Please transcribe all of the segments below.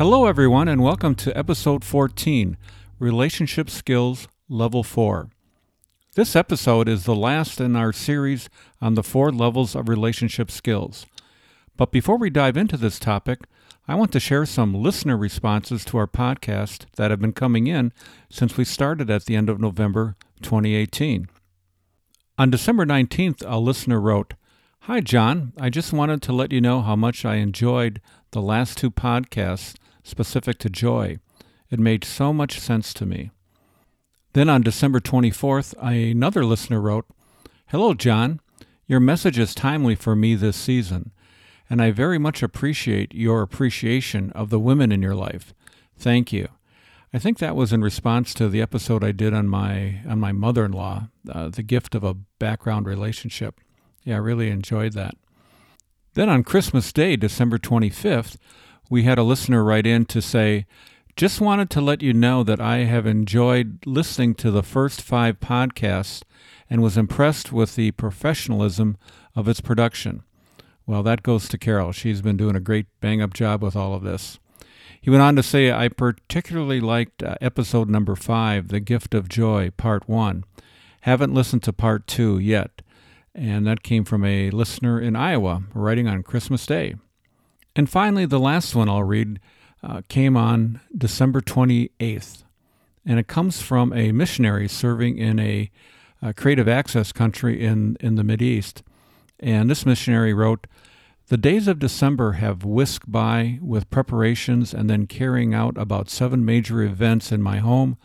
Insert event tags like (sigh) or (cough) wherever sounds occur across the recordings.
Hello, everyone, and welcome to episode 14 Relationship Skills Level 4. This episode is the last in our series on the four levels of relationship skills. But before we dive into this topic, I want to share some listener responses to our podcast that have been coming in since we started at the end of November 2018. On December 19th, a listener wrote, Hi, John. I just wanted to let you know how much I enjoyed the last two podcasts specific to joy. It made so much sense to me. Then on December 24th, another listener wrote, Hello, John. Your message is timely for me this season, and I very much appreciate your appreciation of the women in your life. Thank you. I think that was in response to the episode I did on my on my mother-in-law, uh, the gift of a background relationship. Yeah, I really enjoyed that. Then on Christmas Day, December 25th, we had a listener write in to say, just wanted to let you know that I have enjoyed listening to the first five podcasts and was impressed with the professionalism of its production. Well, that goes to Carol. She's been doing a great bang up job with all of this. He went on to say, I particularly liked uh, episode number five, The Gift of Joy, part one. Haven't listened to part two yet. And that came from a listener in Iowa writing on Christmas Day. And finally, the last one I'll read uh, came on December 28th, and it comes from a missionary serving in a, a creative access country in, in the East. And this missionary wrote, The days of December have whisked by with preparations and then carrying out about seven major events in my home,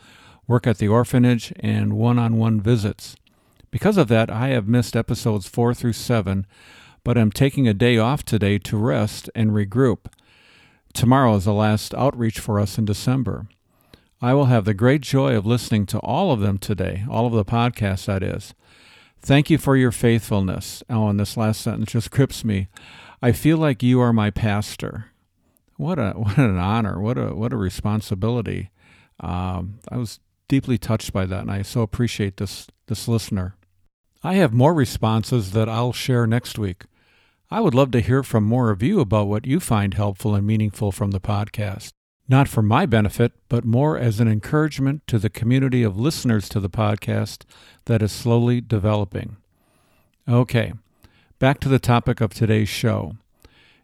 work at the orphanage, and one on one visits. Because of that, I have missed episodes four through seven but I'm taking a day off today to rest and regroup. Tomorrow is the last outreach for us in December. I will have the great joy of listening to all of them today, all of the podcasts, that is. Thank you for your faithfulness. Oh, and this last sentence just grips me. I feel like you are my pastor. What a (laughs) what an honor! What a what a responsibility! Um, I was deeply touched by that, and I so appreciate this this listener. I have more responses that I'll share next week. I would love to hear from more of you about what you find helpful and meaningful from the podcast. Not for my benefit, but more as an encouragement to the community of listeners to the podcast that is slowly developing. Okay, back to the topic of today's show.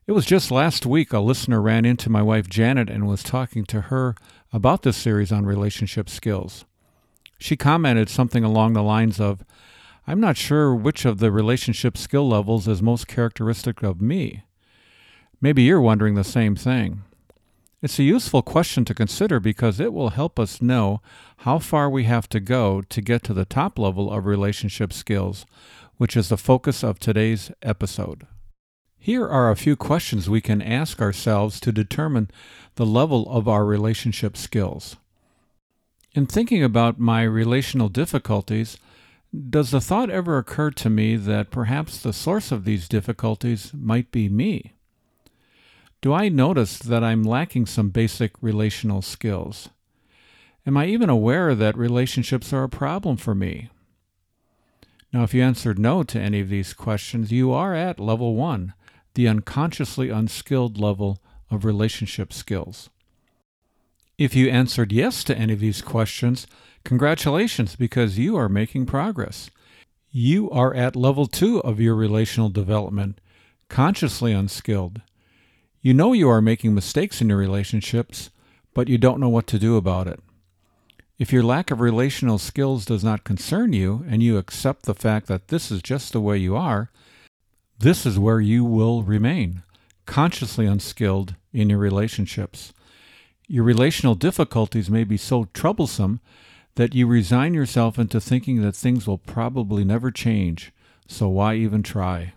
It was just last week a listener ran into my wife Janet and was talking to her about this series on relationship skills. She commented something along the lines of, I'm not sure which of the relationship skill levels is most characteristic of me. Maybe you're wondering the same thing. It's a useful question to consider because it will help us know how far we have to go to get to the top level of relationship skills, which is the focus of today's episode. Here are a few questions we can ask ourselves to determine the level of our relationship skills. In thinking about my relational difficulties, does the thought ever occur to me that perhaps the source of these difficulties might be me? Do I notice that I'm lacking some basic relational skills? Am I even aware that relationships are a problem for me? Now, if you answered no to any of these questions, you are at level one, the unconsciously unskilled level of relationship skills. If you answered yes to any of these questions, Congratulations, because you are making progress. You are at level two of your relational development, consciously unskilled. You know you are making mistakes in your relationships, but you don't know what to do about it. If your lack of relational skills does not concern you and you accept the fact that this is just the way you are, this is where you will remain, consciously unskilled in your relationships. Your relational difficulties may be so troublesome that you resign yourself into thinking that things will probably never change, so why even try?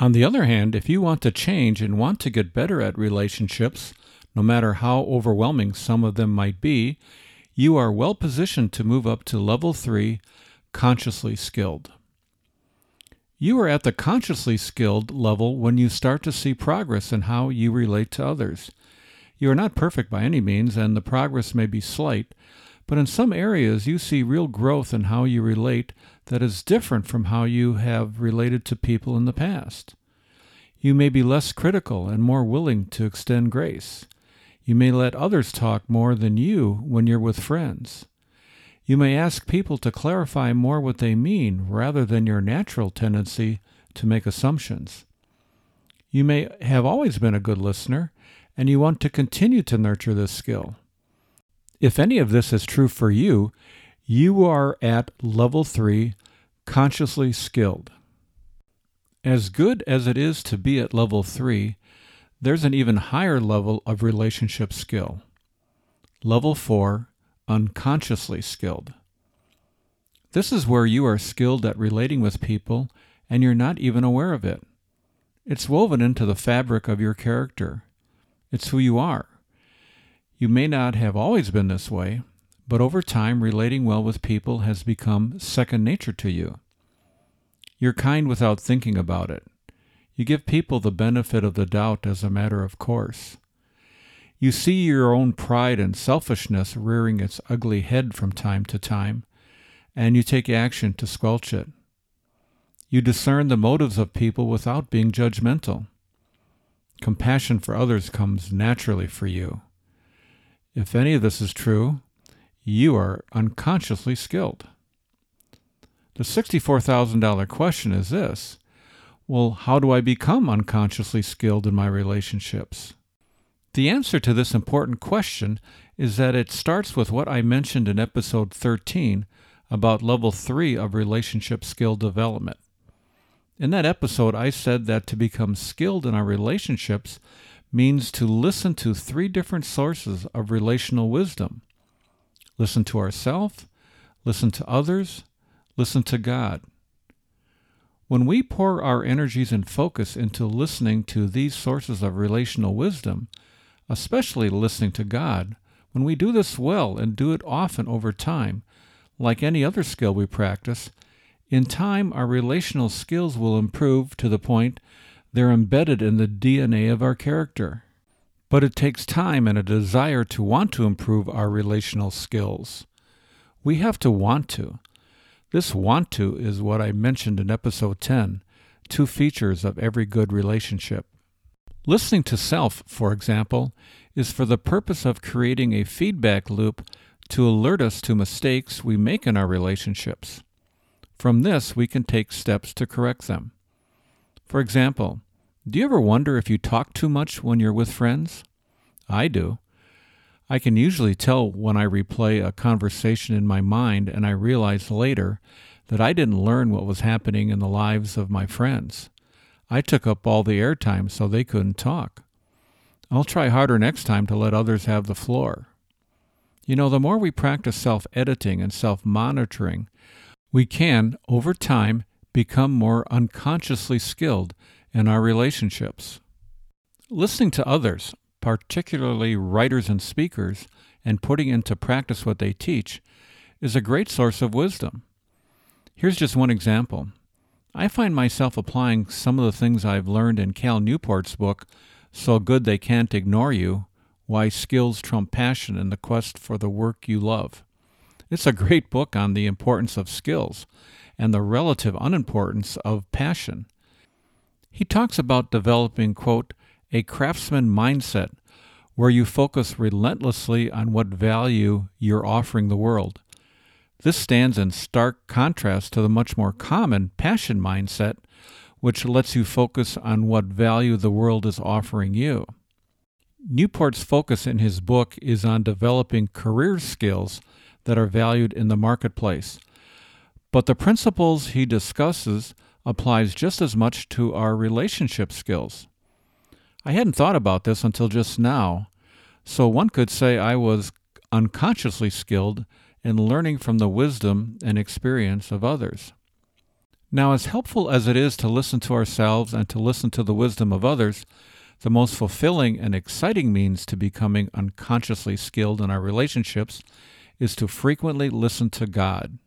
On the other hand, if you want to change and want to get better at relationships, no matter how overwhelming some of them might be, you are well positioned to move up to level 3, consciously skilled. You are at the consciously skilled level when you start to see progress in how you relate to others. You are not perfect by any means, and the progress may be slight, but in some areas you see real growth in how you relate that is different from how you have related to people in the past. You may be less critical and more willing to extend grace. You may let others talk more than you when you're with friends. You may ask people to clarify more what they mean rather than your natural tendency to make assumptions. You may have always been a good listener, and you want to continue to nurture this skill. If any of this is true for you, you are at level 3, consciously skilled. As good as it is to be at level 3, there's an even higher level of relationship skill. Level 4, unconsciously skilled. This is where you are skilled at relating with people and you're not even aware of it. It's woven into the fabric of your character. It's who you are. You may not have always been this way, but over time, relating well with people has become second nature to you. You're kind without thinking about it. You give people the benefit of the doubt as a matter of course. You see your own pride and selfishness rearing its ugly head from time to time, and you take action to squelch it. You discern the motives of people without being judgmental. Compassion for others comes naturally for you. If any of this is true, you are unconsciously skilled. The $64,000 question is this Well, how do I become unconsciously skilled in my relationships? The answer to this important question is that it starts with what I mentioned in episode 13 about level 3 of relationship skill development. In that episode, I said that to become skilled in our relationships means to listen to three different sources of relational wisdom listen to ourselves, listen to others, listen to God. When we pour our energies and focus into listening to these sources of relational wisdom, especially listening to God, when we do this well and do it often over time, like any other skill we practice, in time our relational skills will improve to the point they're embedded in the DNA of our character. But it takes time and a desire to want to improve our relational skills. We have to want to. This want to is what I mentioned in episode 10 two features of every good relationship. Listening to self, for example, is for the purpose of creating a feedback loop to alert us to mistakes we make in our relationships. From this, we can take steps to correct them. For example, do you ever wonder if you talk too much when you're with friends? I do. I can usually tell when I replay a conversation in my mind and I realize later that I didn't learn what was happening in the lives of my friends. I took up all the airtime so they couldn't talk. I'll try harder next time to let others have the floor. You know, the more we practice self editing and self monitoring, we can, over time, become more unconsciously skilled in our relationships. Listening to others, particularly writers and speakers, and putting into practice what they teach, is a great source of wisdom. Here's just one example. I find myself applying some of the things I've learned in Cal Newport's book, So Good They Can't Ignore You Why Skills Trump Passion in the Quest for the Work You Love. It's a great book on the importance of skills and the relative unimportance of passion. He talks about developing, quote, a craftsman mindset where you focus relentlessly on what value you're offering the world this stands in stark contrast to the much more common passion mindset, which lets you focus on what value the world is offering you. Newport's focus in his book is on developing career skills that are valued in the marketplace. But the principles he discusses applies just as much to our relationship skills. I hadn't thought about this until just now, so one could say I was unconsciously skilled in learning from the wisdom and experience of others. Now, as helpful as it is to listen to ourselves and to listen to the wisdom of others, the most fulfilling and exciting means to becoming unconsciously skilled in our relationships is to frequently listen to God.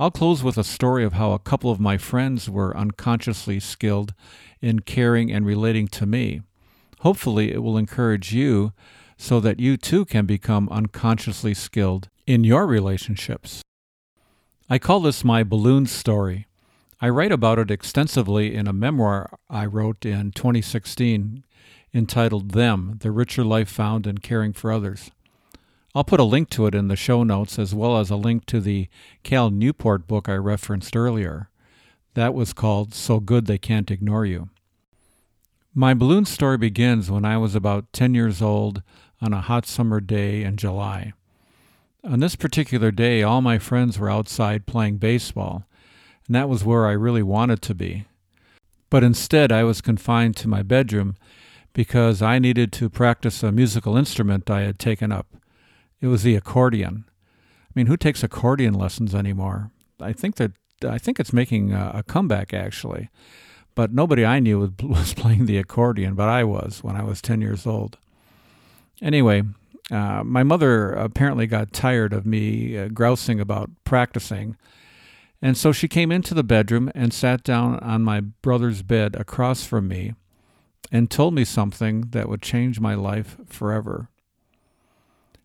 I'll close with a story of how a couple of my friends were unconsciously skilled in caring and relating to me. Hopefully, it will encourage you so that you too can become unconsciously skilled in your relationships. I call this my balloon story. I write about it extensively in a memoir I wrote in 2016 entitled Them The Richer Life Found in Caring for Others. I'll put a link to it in the show notes as well as a link to the Cal Newport book I referenced earlier. That was called So Good They Can't Ignore You. My balloon story begins when I was about 10 years old on a hot summer day in July. On this particular day, all my friends were outside playing baseball, and that was where I really wanted to be. But instead, I was confined to my bedroom because I needed to practice a musical instrument I had taken up. It was the accordion. I mean, who takes accordion lessons anymore? I think that I think it's making a, a comeback actually, but nobody I knew (laughs) was playing the accordion, but I was when I was ten years old. Anyway, uh, my mother apparently got tired of me uh, grousing about practicing, and so she came into the bedroom and sat down on my brother's bed across from me and told me something that would change my life forever.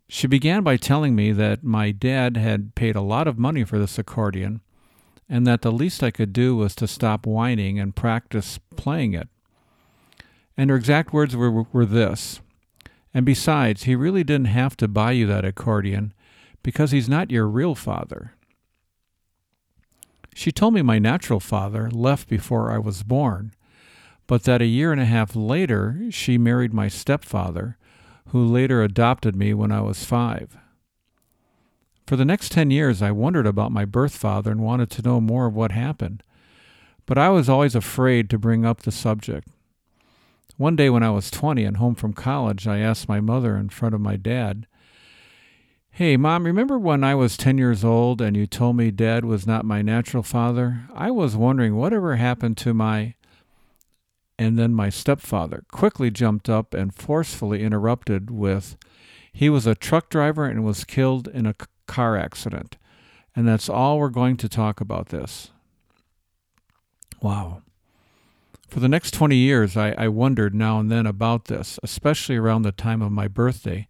She began by telling me that my dad had paid a lot of money for this accordion and that the least I could do was to stop whining and practice playing it. And her exact words were, were this And besides, he really didn't have to buy you that accordion because he's not your real father. She told me my natural father left before I was born, but that a year and a half later she married my stepfather, who later adopted me when I was five. For the next ten years, I wondered about my birth father and wanted to know more of what happened, but I was always afraid to bring up the subject. One day when I was 20 and home from college, I asked my mother in front of my dad, Hey, Mom, remember when I was 10 years old and you told me Dad was not my natural father? I was wondering whatever happened to my. And then my stepfather quickly jumped up and forcefully interrupted with, He was a truck driver and was killed in a car accident. And that's all we're going to talk about this. Wow. For the next 20 years, I, I wondered now and then about this, especially around the time of my birthday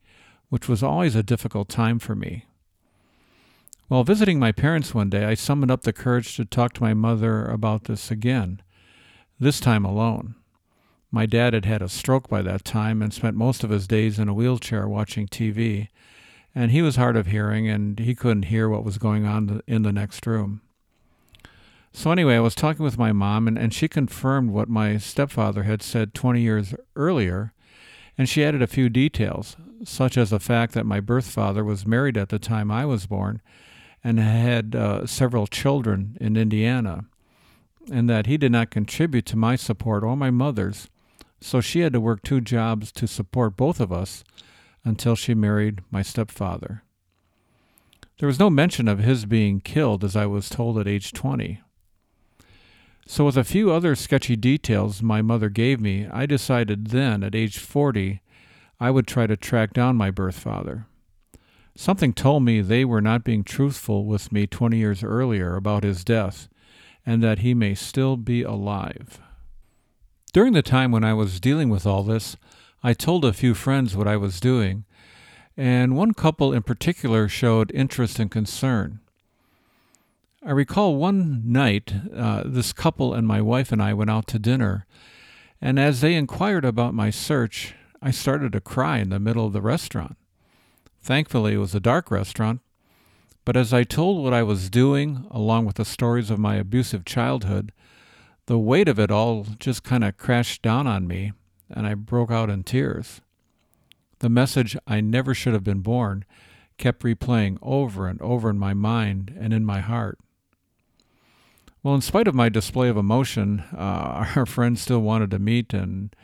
which was always a difficult time for me. While visiting my parents one day, I summoned up the courage to talk to my mother about this again, this time alone. My dad had had a stroke by that time and spent most of his days in a wheelchair watching TV, and he was hard of hearing and he couldn't hear what was going on in the next room. So, anyway, I was talking with my mom, and, and she confirmed what my stepfather had said 20 years earlier and she added a few details, such as the fact that my birth father was married at the time I was born and had uh, several children in Indiana, and that he did not contribute to my support or my mother's, so she had to work two jobs to support both of us until she married my stepfather. There was no mention of his being killed, as I was told at age 20. So, with a few other sketchy details my mother gave me, I decided then, at age 40, I would try to track down my birth father. Something told me they were not being truthful with me 20 years earlier about his death, and that he may still be alive. During the time when I was dealing with all this, I told a few friends what I was doing, and one couple in particular showed interest and concern. I recall one night, uh, this couple and my wife and I went out to dinner, and as they inquired about my search, I started to cry in the middle of the restaurant. Thankfully, it was a dark restaurant, but as I told what I was doing, along with the stories of my abusive childhood, the weight of it all just kind of crashed down on me, and I broke out in tears. The message, I never should have been born, kept replaying over and over in my mind and in my heart. Well, in spite of my display of emotion, (laughs) uh, our friends still wanted to meet, and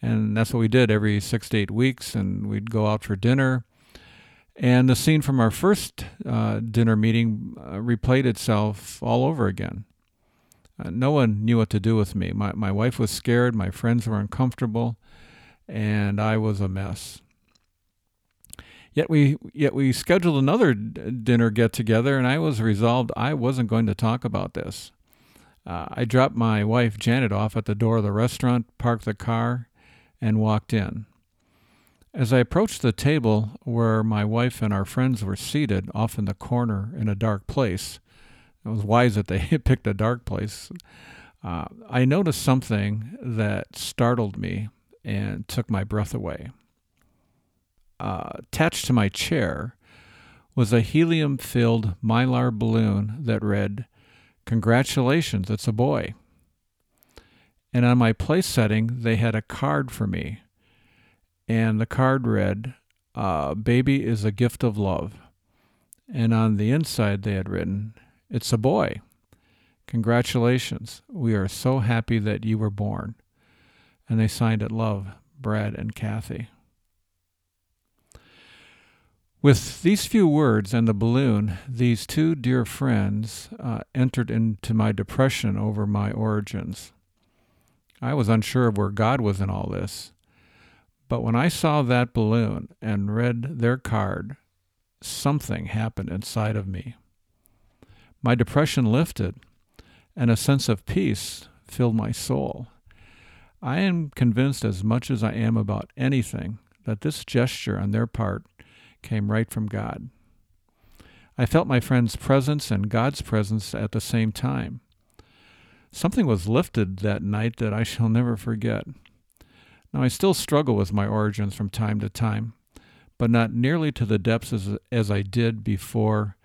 and that's what we did every six to eight weeks, and we'd go out for dinner. And the scene from our first uh, dinner meeting uh, replayed itself all over again. Uh, no one knew what to do with me. My, my wife was scared, my friends were uncomfortable, and I was a mess. Yet we yet we scheduled another d- dinner get together, and I was resolved I wasn't going to talk about this. Uh, I dropped my wife Janet off at the door of the restaurant, parked the car, and walked in. As I approached the table where my wife and our friends were seated, off in the corner in a dark place, it was wise that they (laughs) picked a dark place. Uh, I noticed something that startled me and took my breath away uh, attached to my chair was a helium filled mylar balloon that read, Congratulations, it's a boy. And on my place setting, they had a card for me. And the card read, uh, Baby is a gift of love. And on the inside, they had written, It's a boy. Congratulations. We are so happy that you were born. And they signed it Love, Brad, and Kathy. With these few words and the balloon, these two dear friends uh, entered into my depression over my origins. I was unsure of where God was in all this. But when I saw that balloon and read their card, something happened inside of me. My depression lifted, and a sense of peace filled my soul. I am convinced as much as I am about anything that this gesture on their part came right from God. I felt my friend's presence and God's presence at the same time. Something was lifted that night that I shall never forget. Now, I still struggle with my origins from time to time, but not nearly to the depths as, as I did before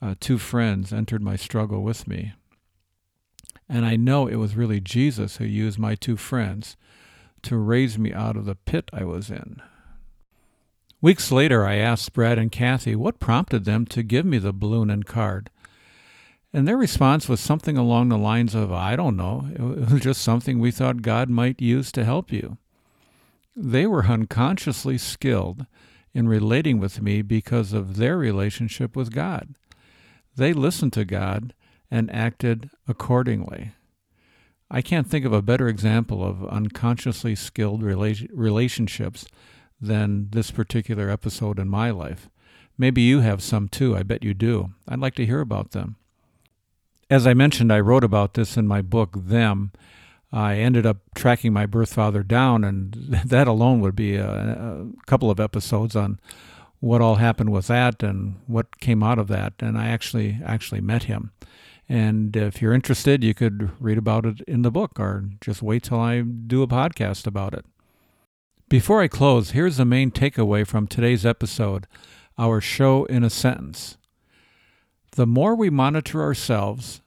uh, two friends entered my struggle with me. And I know it was really Jesus who used my two friends to raise me out of the pit I was in. Weeks later, I asked Brad and Kathy what prompted them to give me the balloon and card. And their response was something along the lines of, I don't know, it was just something we thought God might use to help you. They were unconsciously skilled in relating with me because of their relationship with God. They listened to God and acted accordingly. I can't think of a better example of unconsciously skilled rela- relationships than this particular episode in my life. Maybe you have some too. I bet you do. I'd like to hear about them. As I mentioned, I wrote about this in my book, Them. I ended up tracking my birth father down, and (laughs) that alone would be a, a couple of episodes on what all happened with that and what came out of that. And I actually actually met him. And if you're interested, you could read about it in the book or just wait till I do a podcast about it. Before I close, here's the main takeaway from today's episode our show in a sentence. The more we monitor ourselves,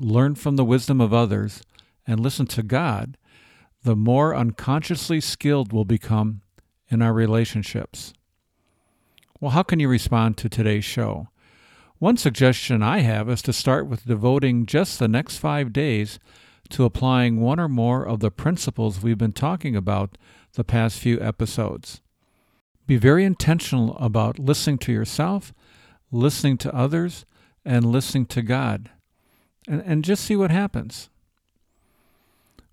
learn from the wisdom of others, and listen to God, the more unconsciously skilled we'll become in our relationships. Well, how can you respond to today's show? One suggestion I have is to start with devoting just the next five days to applying one or more of the principles we've been talking about the past few episodes. Be very intentional about listening to yourself, listening to others, and listening to God. And, and just see what happens.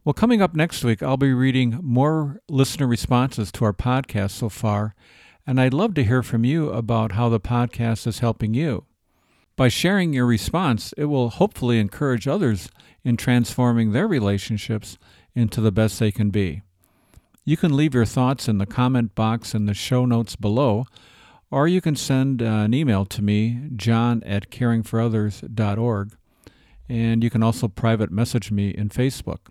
Well, coming up next week, I'll be reading more listener responses to our podcast so far, and I'd love to hear from you about how the podcast is helping you. By sharing your response, it will hopefully encourage others in transforming their relationships into the best they can be. You can leave your thoughts in the comment box in the show notes below, or you can send uh, an email to me, john at caringforothers.org, and you can also private message me in Facebook.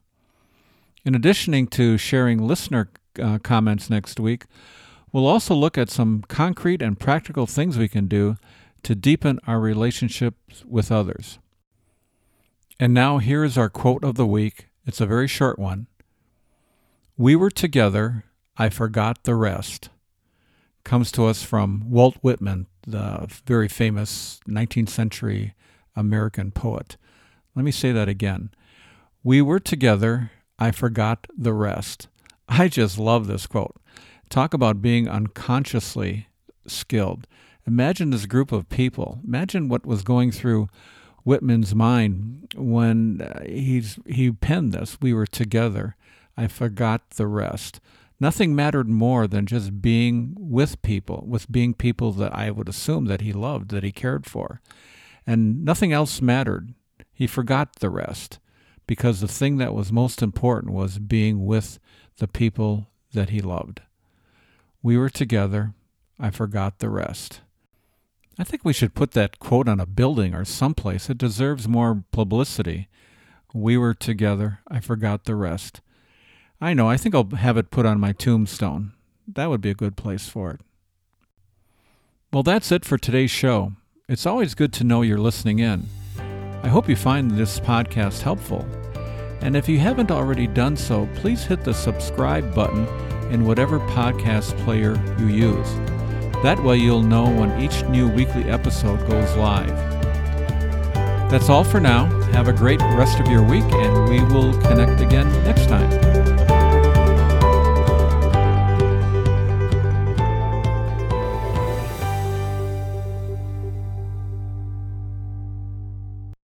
In addition to sharing listener uh, comments next week, we'll also look at some concrete and practical things we can do to deepen our relationships with others. And now here is our quote of the week. It's a very short one. We were together, I forgot the rest. Comes to us from Walt Whitman, the very famous 19th century American poet. Let me say that again. We were together, I forgot the rest. I just love this quote. Talk about being unconsciously skilled. Imagine this group of people. Imagine what was going through Whitman's mind when uh, he's he penned this. We were together. I forgot the rest. Nothing mattered more than just being with people, with being people that I would assume that he loved, that he cared for. And nothing else mattered. He forgot the rest because the thing that was most important was being with the people that he loved. We were together. I forgot the rest. I think we should put that quote on a building or someplace. It deserves more publicity. We were together. I forgot the rest. I know. I think I'll have it put on my tombstone. That would be a good place for it. Well, that's it for today's show. It's always good to know you're listening in. I hope you find this podcast helpful. And if you haven't already done so, please hit the subscribe button in whatever podcast player you use. That way you'll know when each new weekly episode goes live. That's all for now. Have a great rest of your week, and we will connect again next time.